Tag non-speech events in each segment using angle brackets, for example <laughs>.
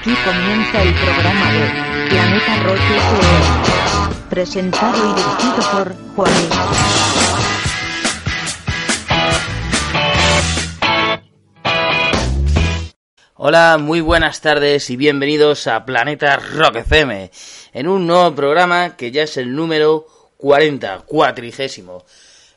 Aquí comienza el programa de Planeta Rock presentado y dirigido por Juanis. Hola, muy buenas tardes y bienvenidos a Planeta Rock FM, en un nuevo programa que ya es el número 40, cuatrigésimo.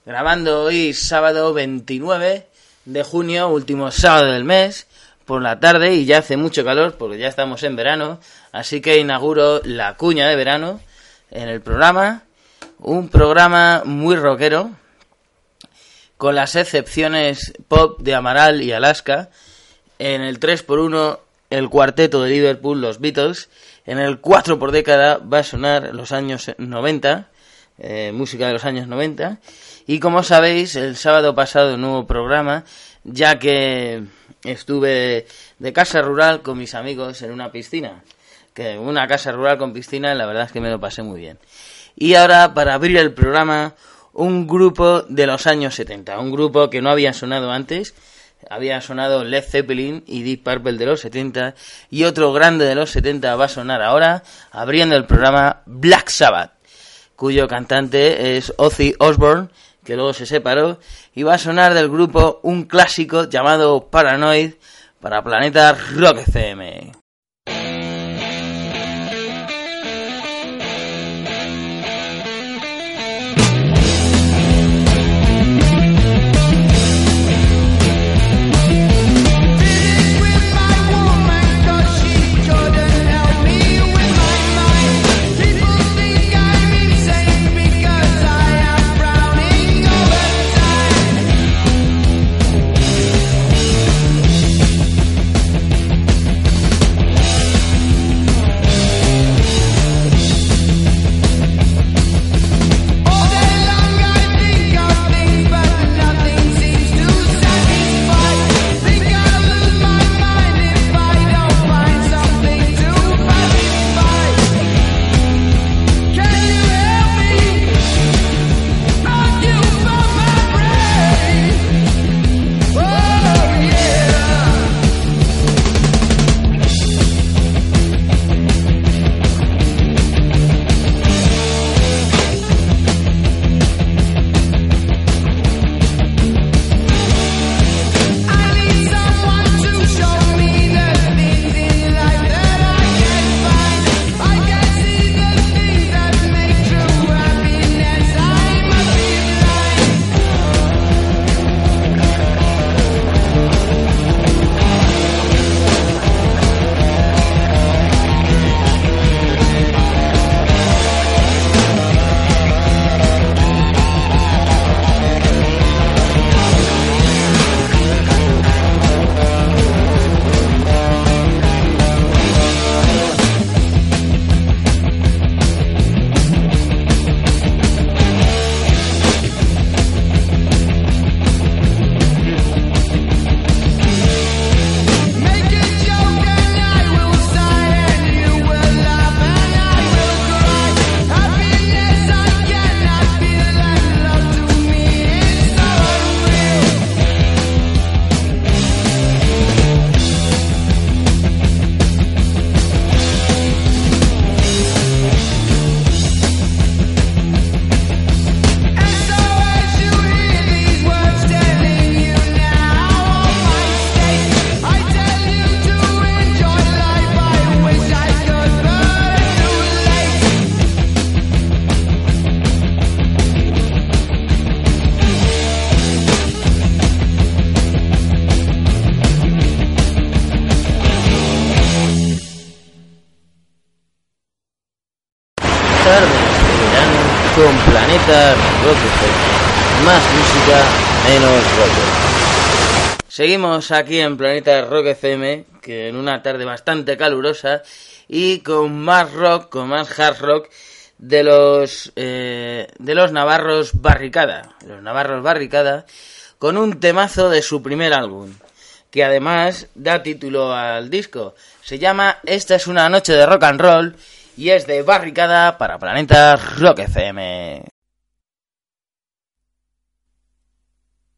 Grabando hoy sábado 29 de junio, último sábado del mes, por la tarde y ya hace mucho calor porque ya estamos en verano, así que inauguro la cuña de verano en el programa, un programa muy rockero, con las excepciones pop de Amaral y Alaska, en el 3x1 el cuarteto de Liverpool, los Beatles, en el 4 por década va a sonar los años 90, eh, música de los años 90, y como sabéis, el sábado pasado nuevo programa, ya que estuve de casa rural con mis amigos en una piscina, que una casa rural con piscina, la verdad es que me lo pasé muy bien. Y ahora, para abrir el programa, un grupo de los años 70, un grupo que no había sonado antes, había sonado Led Zeppelin y Deep Purple de los 70 y otro grande de los 70 va a sonar ahora abriendo el programa Black Sabbath, cuyo cantante es Ozzy Osbourne, que luego se separó y va a sonar del grupo un clásico llamado Paranoid para Planeta Rock FM. Seguimos aquí en Planeta Rock FM, que en una tarde bastante calurosa, y con más rock, con más hard rock de los eh, de los navarros Barricada, los navarros Barricada, con un temazo de su primer álbum, que además da título al disco. Se llama Esta es una noche de rock and roll y es de Barricada para Planeta Rock FM.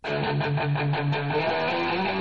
Thank <laughs> you.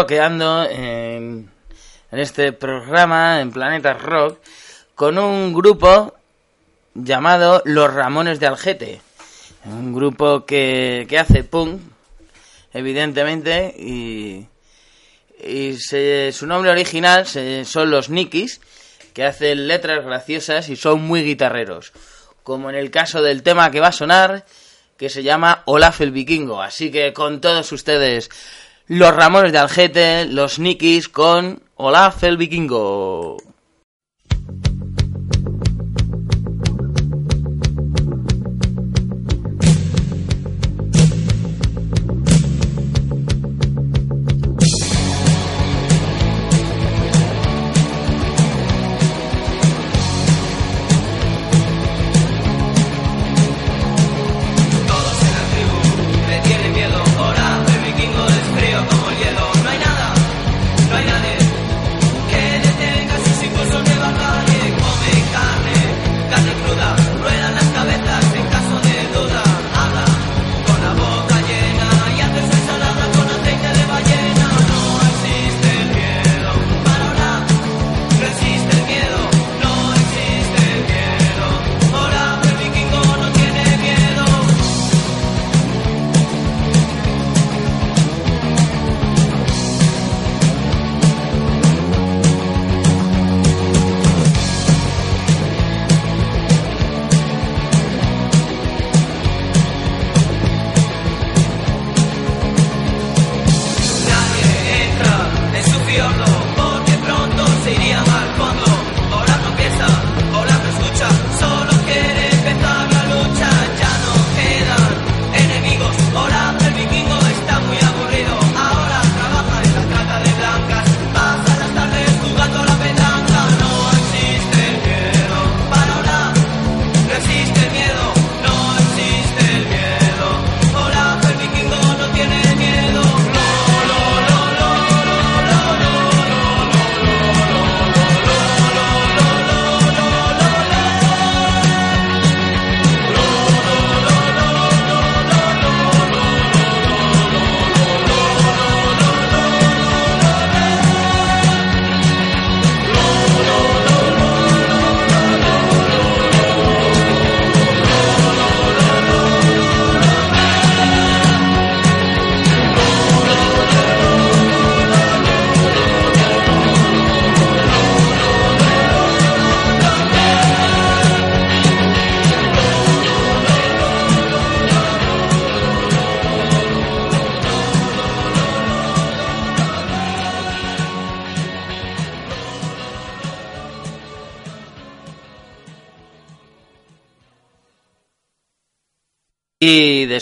Rockeando en, en este programa, en Planeta Rock, con un grupo llamado Los Ramones de Algete. Un grupo que, que hace punk, evidentemente, y, y se- su nombre original se- son los Nikis, que hacen letras graciosas y son muy guitarreros. Como en el caso del tema que va a sonar, que se llama Olaf el Vikingo. Así que con todos ustedes, los Ramones de Algete, los Nikis con Olaf el Vikingo.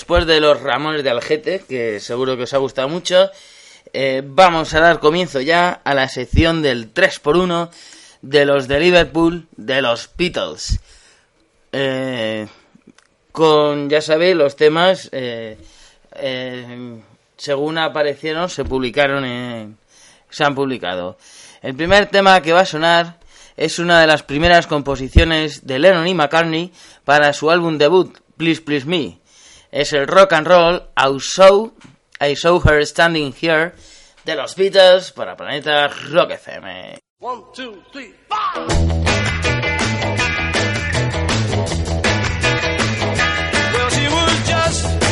Después de los Ramones de Algete, que seguro que os ha gustado mucho, eh, vamos a dar comienzo ya a la sección del 3x1 de los de Liverpool, de los Beatles. Eh, con, ya sabéis, los temas, eh, según aparecieron, se publicaron en, se han publicado. El primer tema que va a sonar es una de las primeras composiciones de Lennon y McCartney para su álbum debut, Please Please Me. Es el rock and roll I Saw, I Saw Her Standing Here de los Beatles para Planeta Rock FM. One, two, three. Well,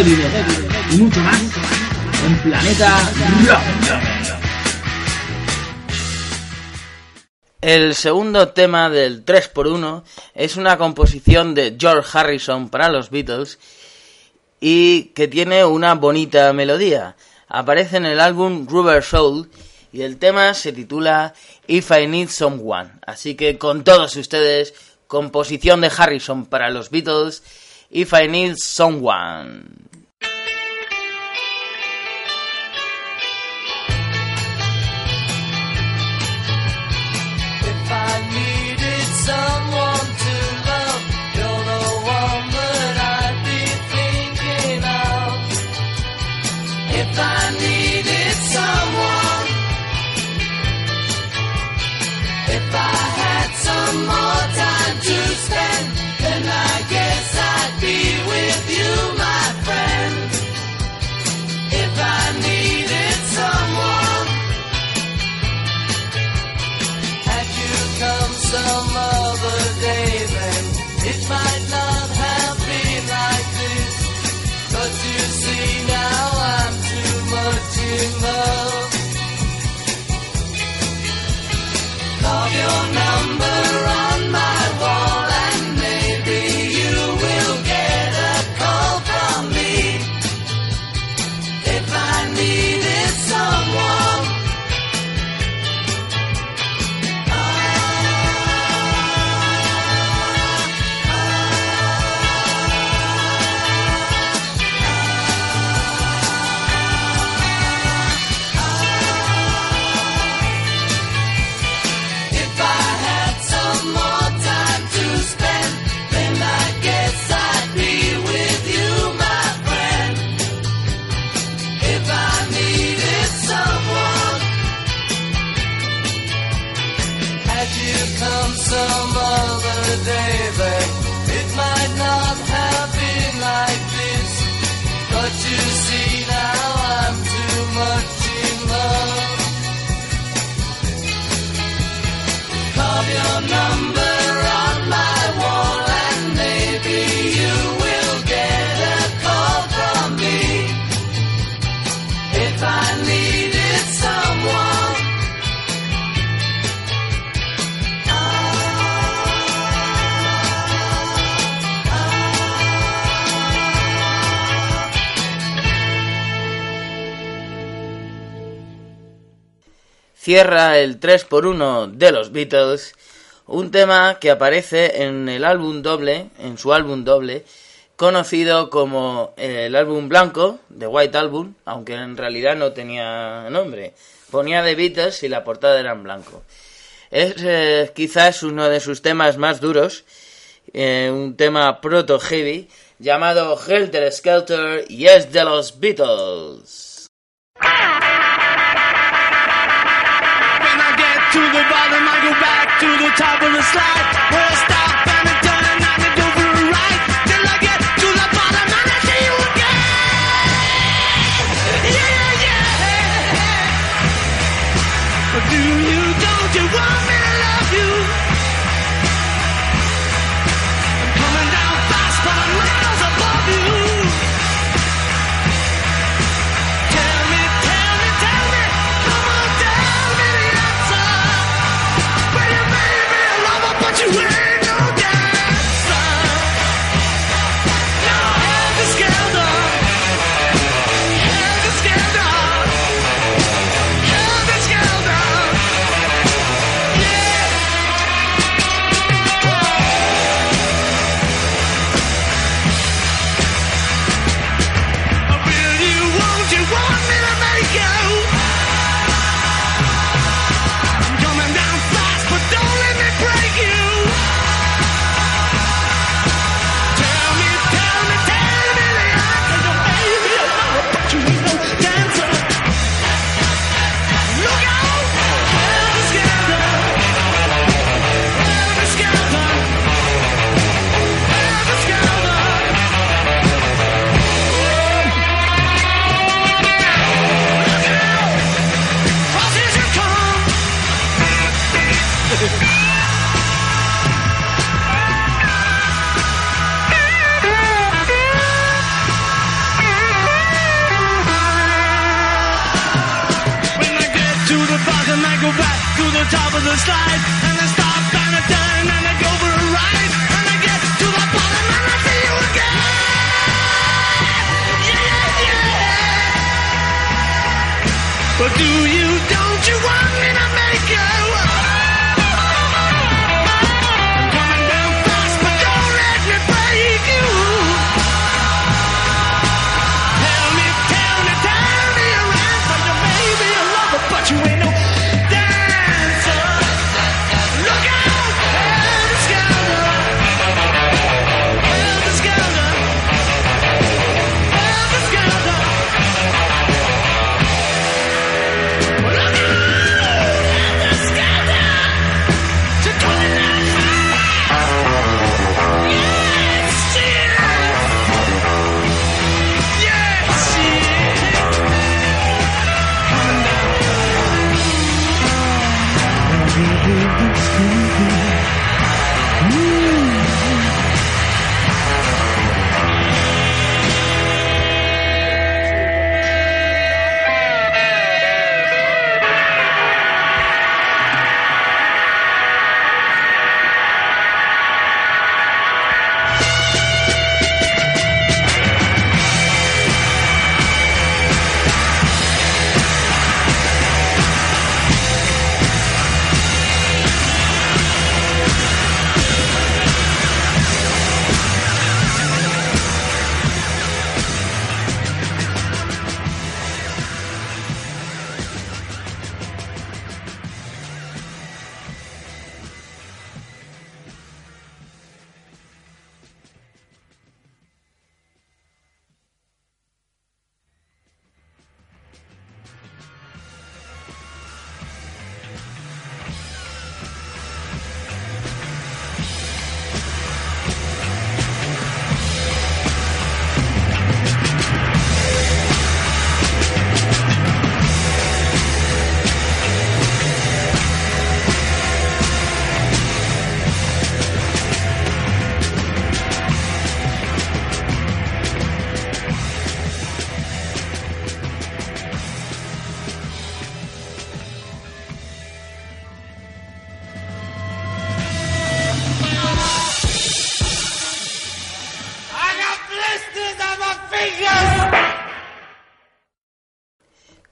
y mucho más en Planeta. El segundo tema del 3x1 es una composición de George Harrison para los Beatles y que tiene una bonita melodía. Aparece en el álbum Rubber Soul y el tema se titula If I Need Someone. Así que con todos ustedes, composición de Harrison para los Beatles, If I Need Someone. Cierra el 3x1 de los Beatles, un tema que aparece en el álbum doble, en su álbum doble, conocido como el álbum blanco, de White Album, aunque en realidad no tenía nombre. Ponía The Beatles y la portada era en blanco. Es eh, quizás uno de sus temas más duros, eh, un tema proto-heavy, llamado Helter Skelter y es de los Beatles. To the bottom, I go back to the top of the slide. I stop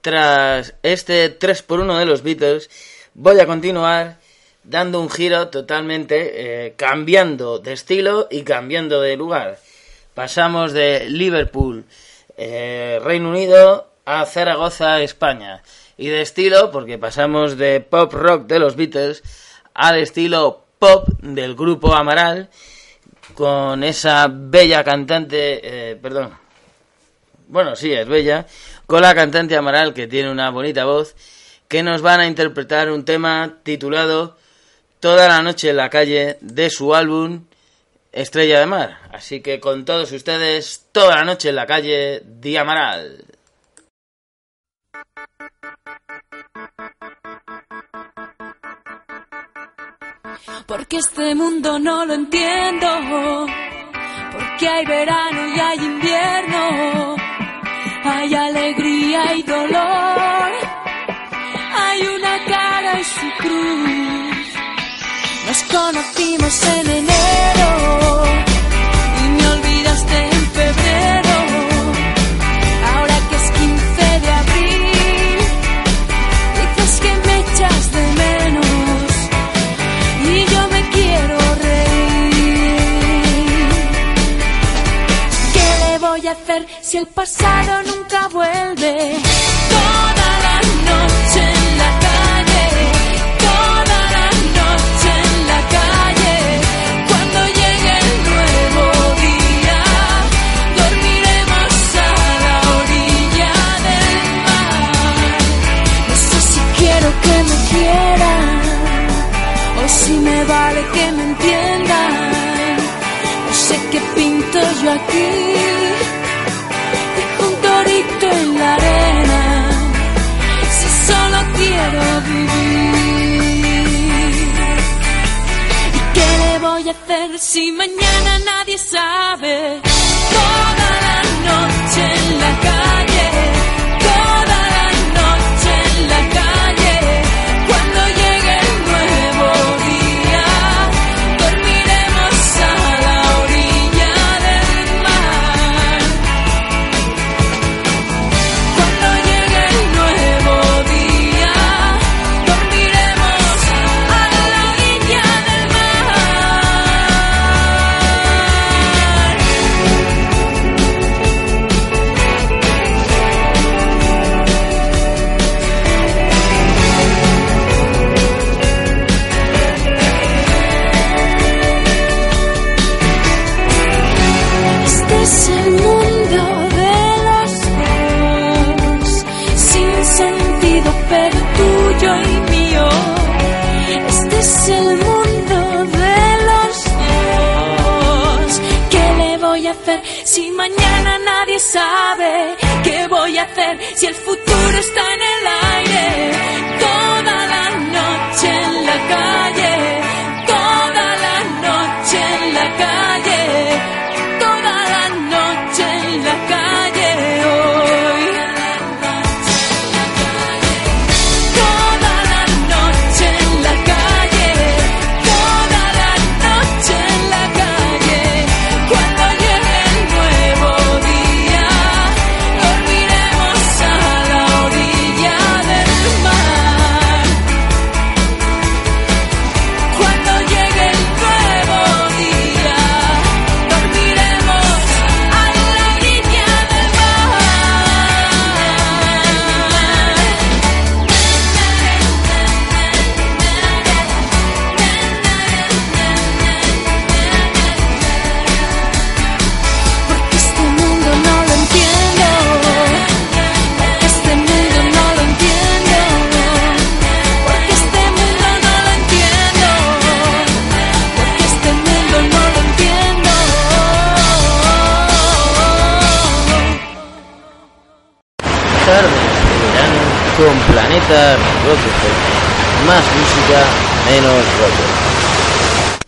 Tras este 3x1 de los Beatles, voy a continuar dando un giro totalmente, eh, cambiando de estilo y cambiando de lugar. Pasamos de Liverpool, eh, Reino Unido, a Zaragoza, España. Y de estilo, porque pasamos de pop rock de los Beatles al estilo pop del grupo Amaral, con esa bella cantante, eh, perdón, bueno, sí, es bella, con la cantante Amaral, que tiene una bonita voz, que nos van a interpretar un tema titulado Toda la noche en la calle de su álbum Estrella de Mar. Así que con todos ustedes, Toda la noche en la calle de Amaral. Porque este mundo no lo entiendo. Porque hay verano y hay invierno. Hay alegría y dolor. Hay una cara y su cruz. Nos conocimos en enero. Si el pasado nunca vuelve? Toda la noche en la calle, toda la noche en la calle. Cuando llegue el nuevo día, dormiremos a la orilla del mar. No sé si quiero que me quieran o si me vale que me entiendan. No sé qué pinto yo aquí, hacer si mañana nadie sabe? Toda la noche en la calle, Más música, menos rock.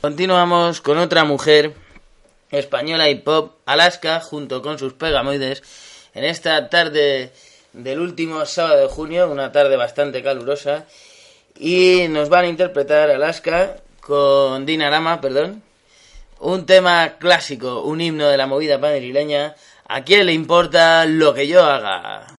Continuamos con otra mujer española y pop, Alaska, junto con sus pegamoides, en esta tarde del último sábado de junio, una tarde bastante calurosa, y nos van a interpretar Alaska con Dinarama, perdón, un tema clásico, un himno de la movida madrileña, ¿a quién le importa lo que yo haga?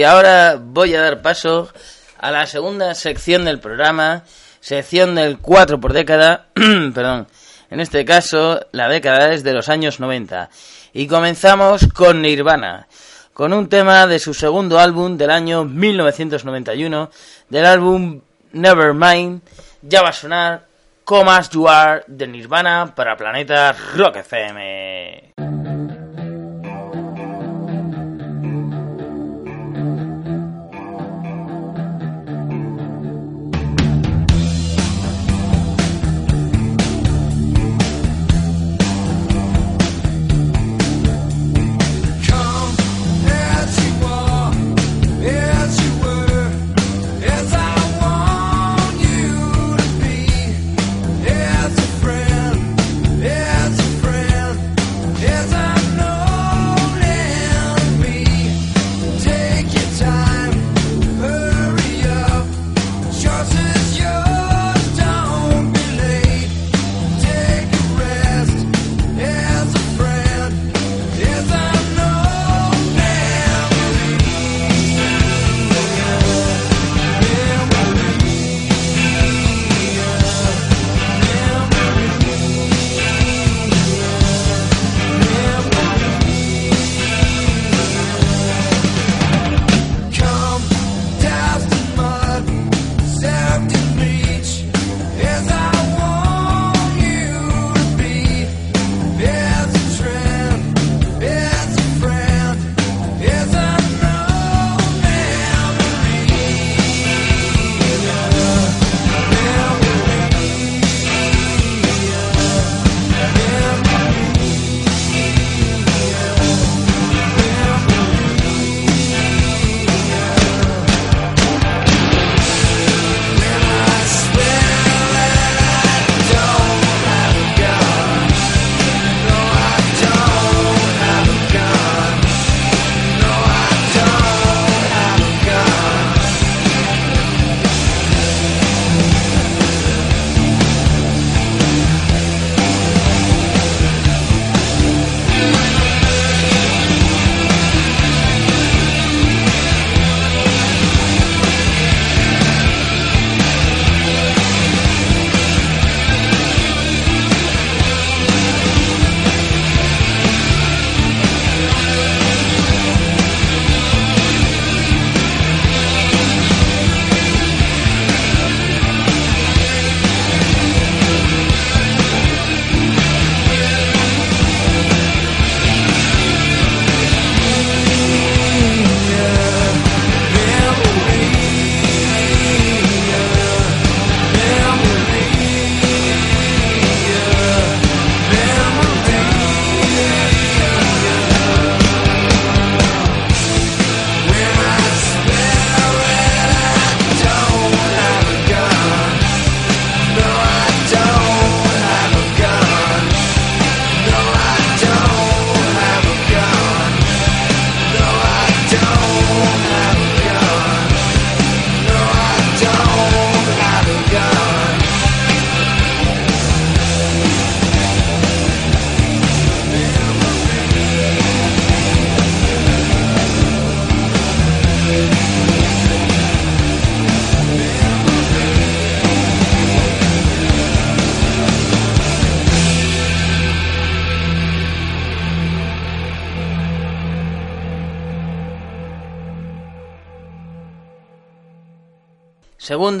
Y ahora voy a dar paso a la segunda sección del programa, sección del 4 por década, <clears throat> perdón, en este caso la década es de los años 90. Y comenzamos con Nirvana, con un tema de su segundo álbum del año 1991, del álbum Nevermind, ya va a sonar Come As You Are de Nirvana para Planeta Rock FM.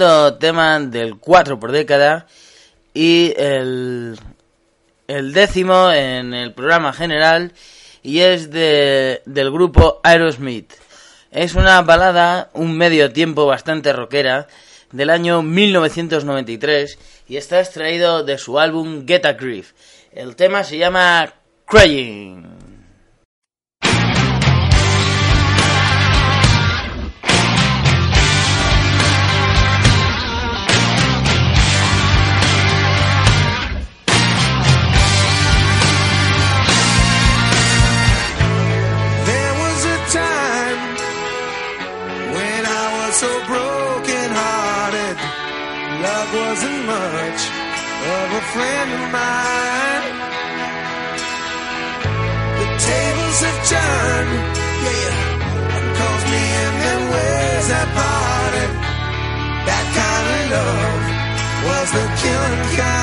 Tema del 4 por década y el, décimo en el programa general y es de, del grupo Aerosmith. Es una balada, un medio tiempo bastante rockera del año 1993 y está extraído de su álbum Get a Grip. El tema se llama Crying. friend of mine. The tables have turned, yeah. And calls me and then where's that party? That kind of love was the killing kind.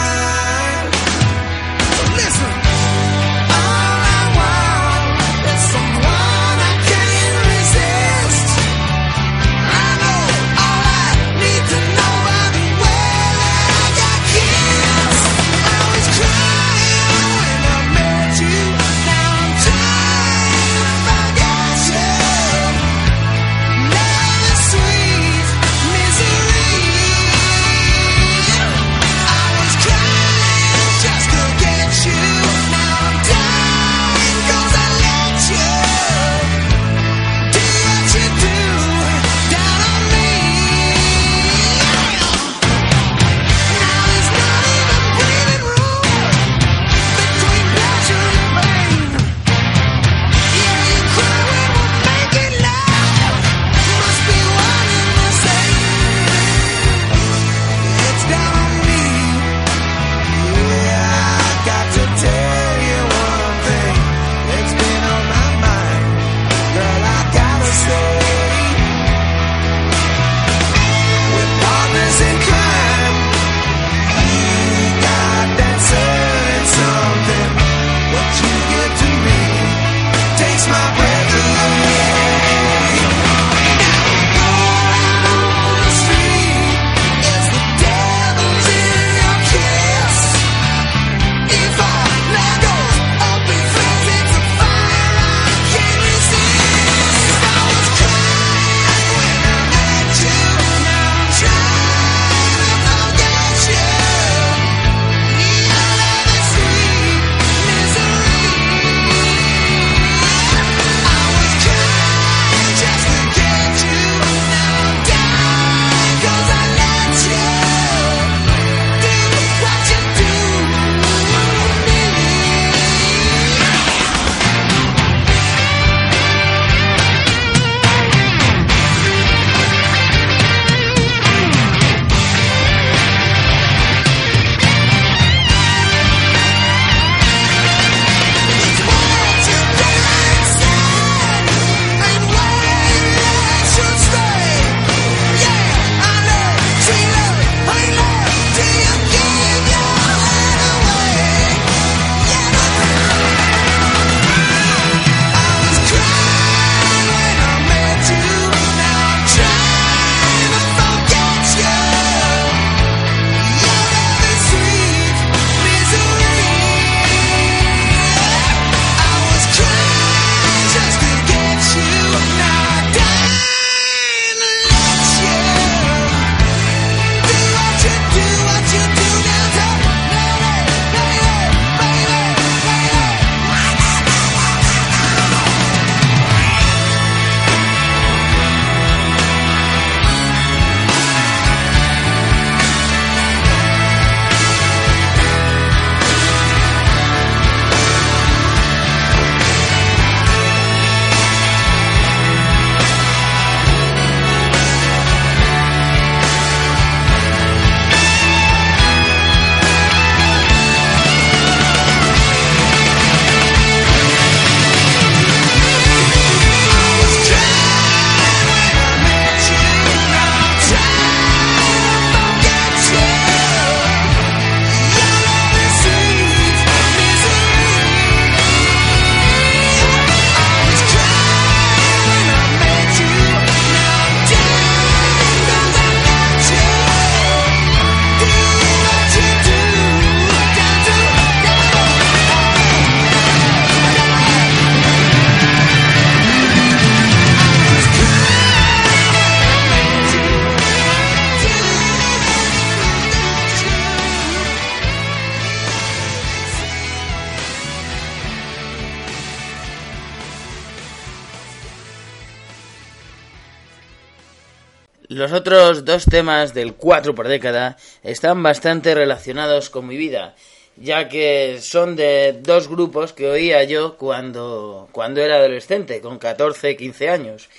los temas del 4 por década están bastante relacionados con mi vida, ya que son de dos grupos que oía yo cuando, cuando era adolescente, con 14, 15 años.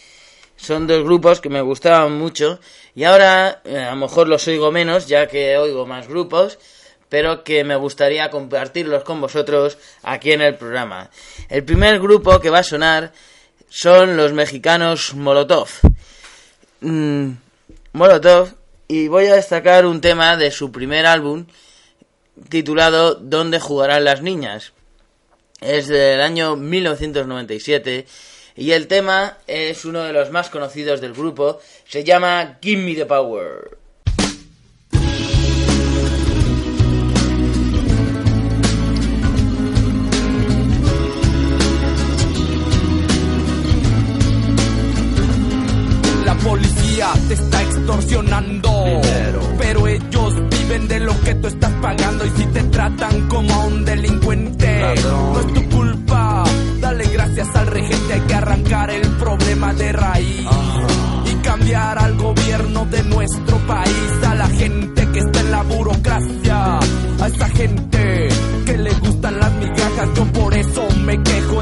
Son dos grupos que me gustaban mucho y ahora eh, a lo mejor los oigo menos, ya que oigo más grupos, pero que me gustaría compartirlos con vosotros aquí en el programa. El primer grupo que va a sonar son los mexicanos Molotov. Mm, Molotov y voy a destacar un tema de su primer álbum titulado ¿Dónde jugarán las niñas? Es del año 1997 y el tema es uno de los más conocidos del grupo, se llama Give Me the Power. La policía te está extorsionando. Pero ellos viven de lo que tú estás pagando. Y si te tratan como a un delincuente, no es tu culpa. Dale gracias al regente. Hay que arrancar el problema de raíz. Y cambiar al gobierno de nuestro país. A la gente que está en la burocracia. A esa gente que le gustan las migajas. Yo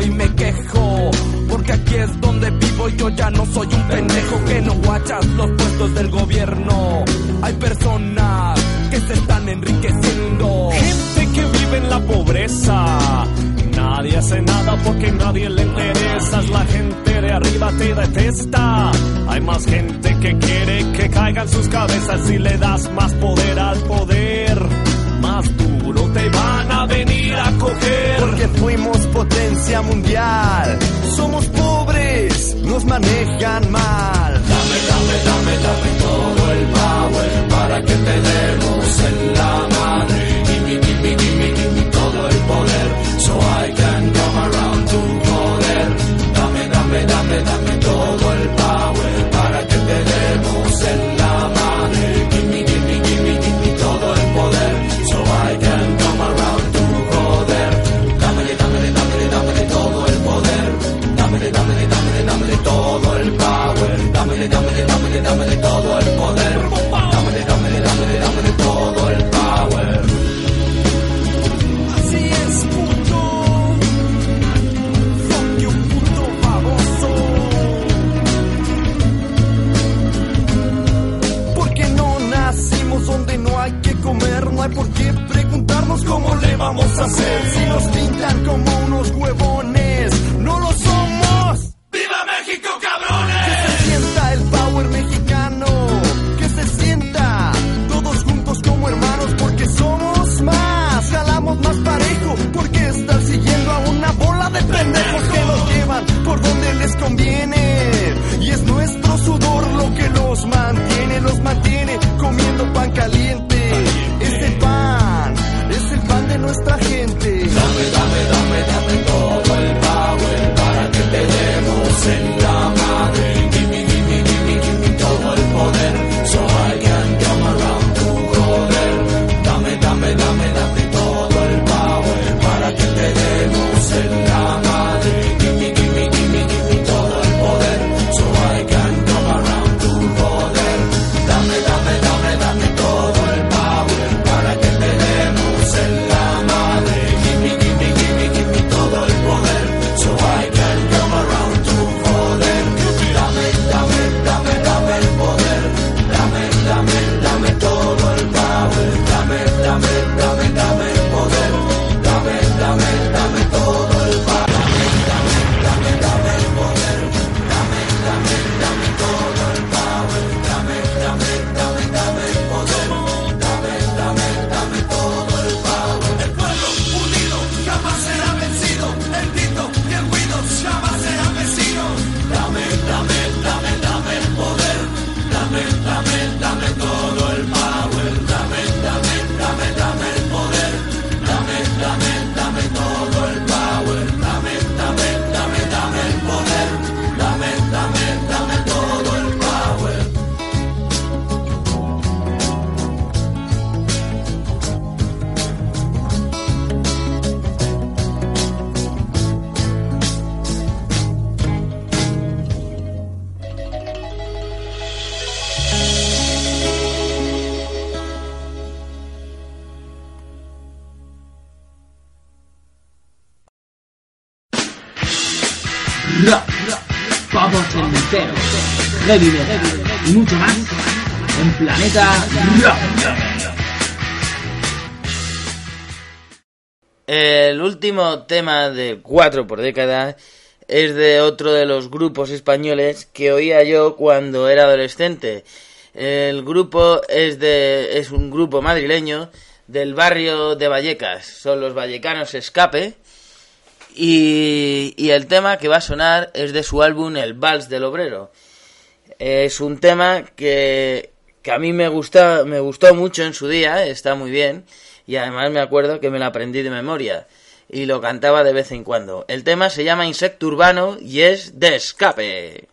y me quejo. Porque aquí es donde vivo y yo ya no soy un pendejo que no guachas los puestos del gobierno. Hay personas que se están enriqueciendo. Gente que vive en la pobreza. Nadie hace nada porque nadie le interesa. La gente de arriba te detesta. Hay más gente que quiere que caigan sus cabezas si le das más poder al poder. Duro te van a venir a coger. Porque fuimos potencia mundial. Somos pobres, nos manejan mal. Dame, dame, dame, dame todo el power para que te heavy metal y mucho más en Planeta El último tema de Cuatro por década es de otro de los grupos españoles que oía yo cuando era adolescente. El grupo es de es un grupo madrileño del barrio de Vallecas. Son los Vallecanos Escape. Y, y el tema que va a sonar es de su álbum El Vals del Obrero es un tema que, que a mí me, gusta, me gustó mucho en su día, está muy bien, y además me acuerdo que me lo aprendí de memoria y lo cantaba de vez en cuando. El tema se llama Insecto Urbano y es de escape.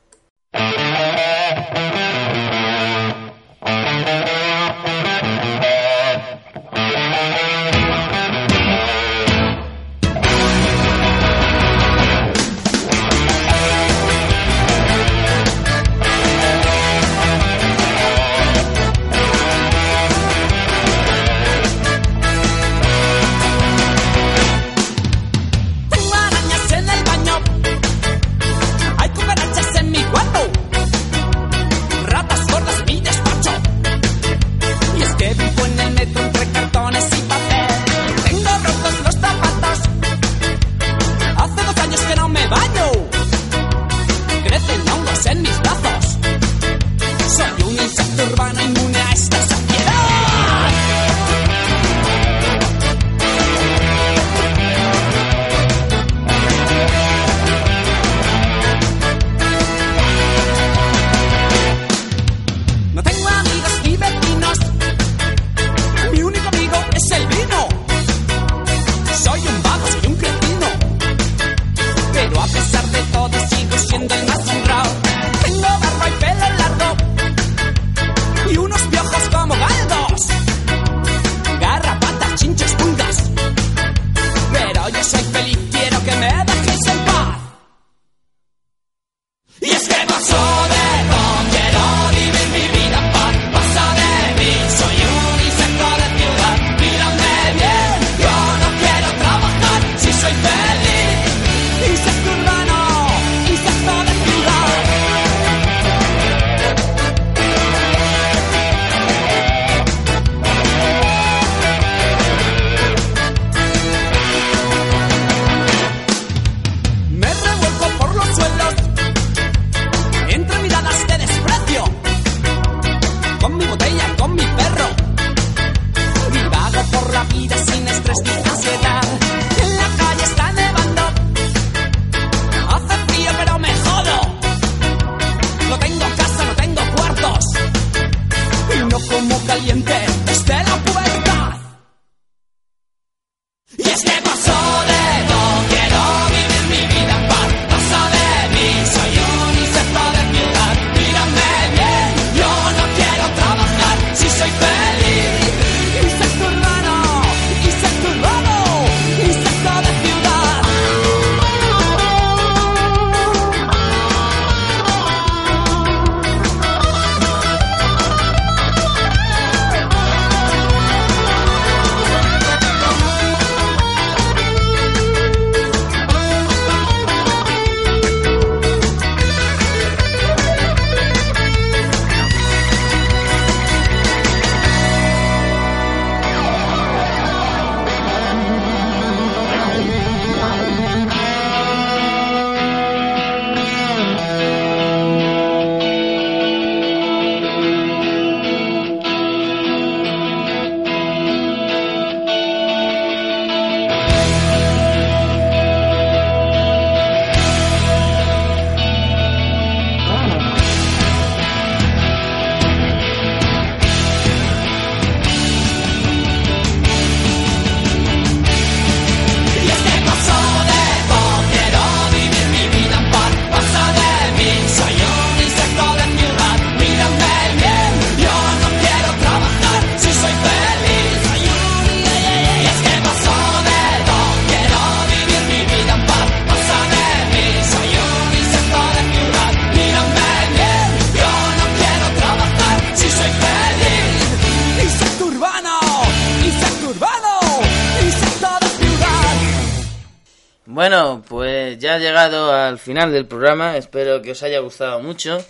final del programa. Espero que os haya gustado mucho.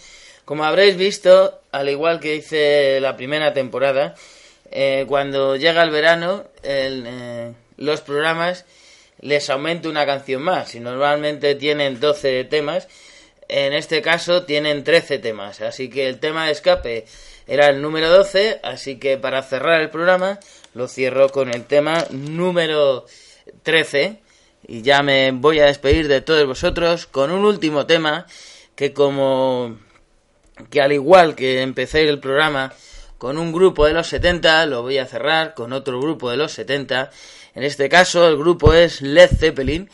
Como habréis visto, al igual que hice la primera temporada, eh, cuando llega el verano, eh, los programas les aumento una canción más. Si normalmente tienen 12 temas, en este caso tienen 13 temas. Así que el tema de escape era el número 12, así que para cerrar el programa lo cierro con el tema número 13 y ya me voy a despedir de todos vosotros con un último tema que como que al igual que empecé el programa con un grupo de los 70, lo voy a cerrar con otro grupo de los 70. En este caso el grupo es Led Zeppelin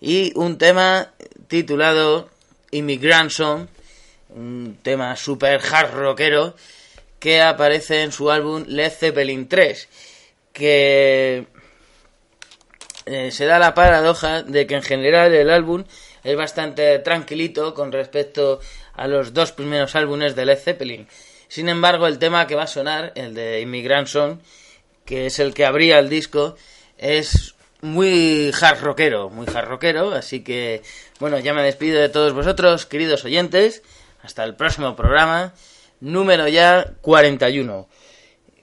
y un tema titulado Immigrant Song, un tema super hard rockero que aparece en su álbum Led Zeppelin 3, que eh, se da la paradoja de que en general el álbum es bastante tranquilito con respecto a los dos primeros álbumes de Led Zeppelin. Sin embargo, el tema que va a sonar, el de Immigrant Song, que es el que abría el disco, es muy hard rockero, muy hard rockero, así que bueno, ya me despido de todos vosotros, queridos oyentes, hasta el próximo programa, número ya 41,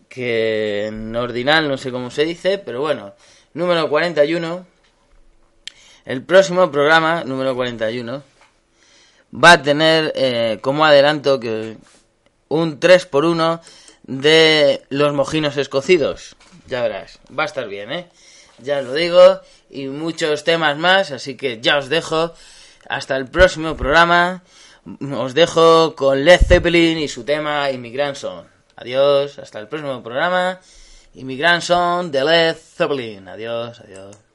que en ordinal no sé cómo se dice, pero bueno, número 41, el próximo programa, número 41, va a tener eh, como adelanto que un 3 por 1 de los mojinos escocidos. Ya verás, va a estar bien, ¿eh? Ya lo digo, y muchos temas más, así que ya os dejo. Hasta el próximo programa. Os dejo con Led Zeppelin y su tema Immigrant Song. Adiós, hasta el próximo programa. Immigrant Song de Led Zeppelin. Adiós, adiós.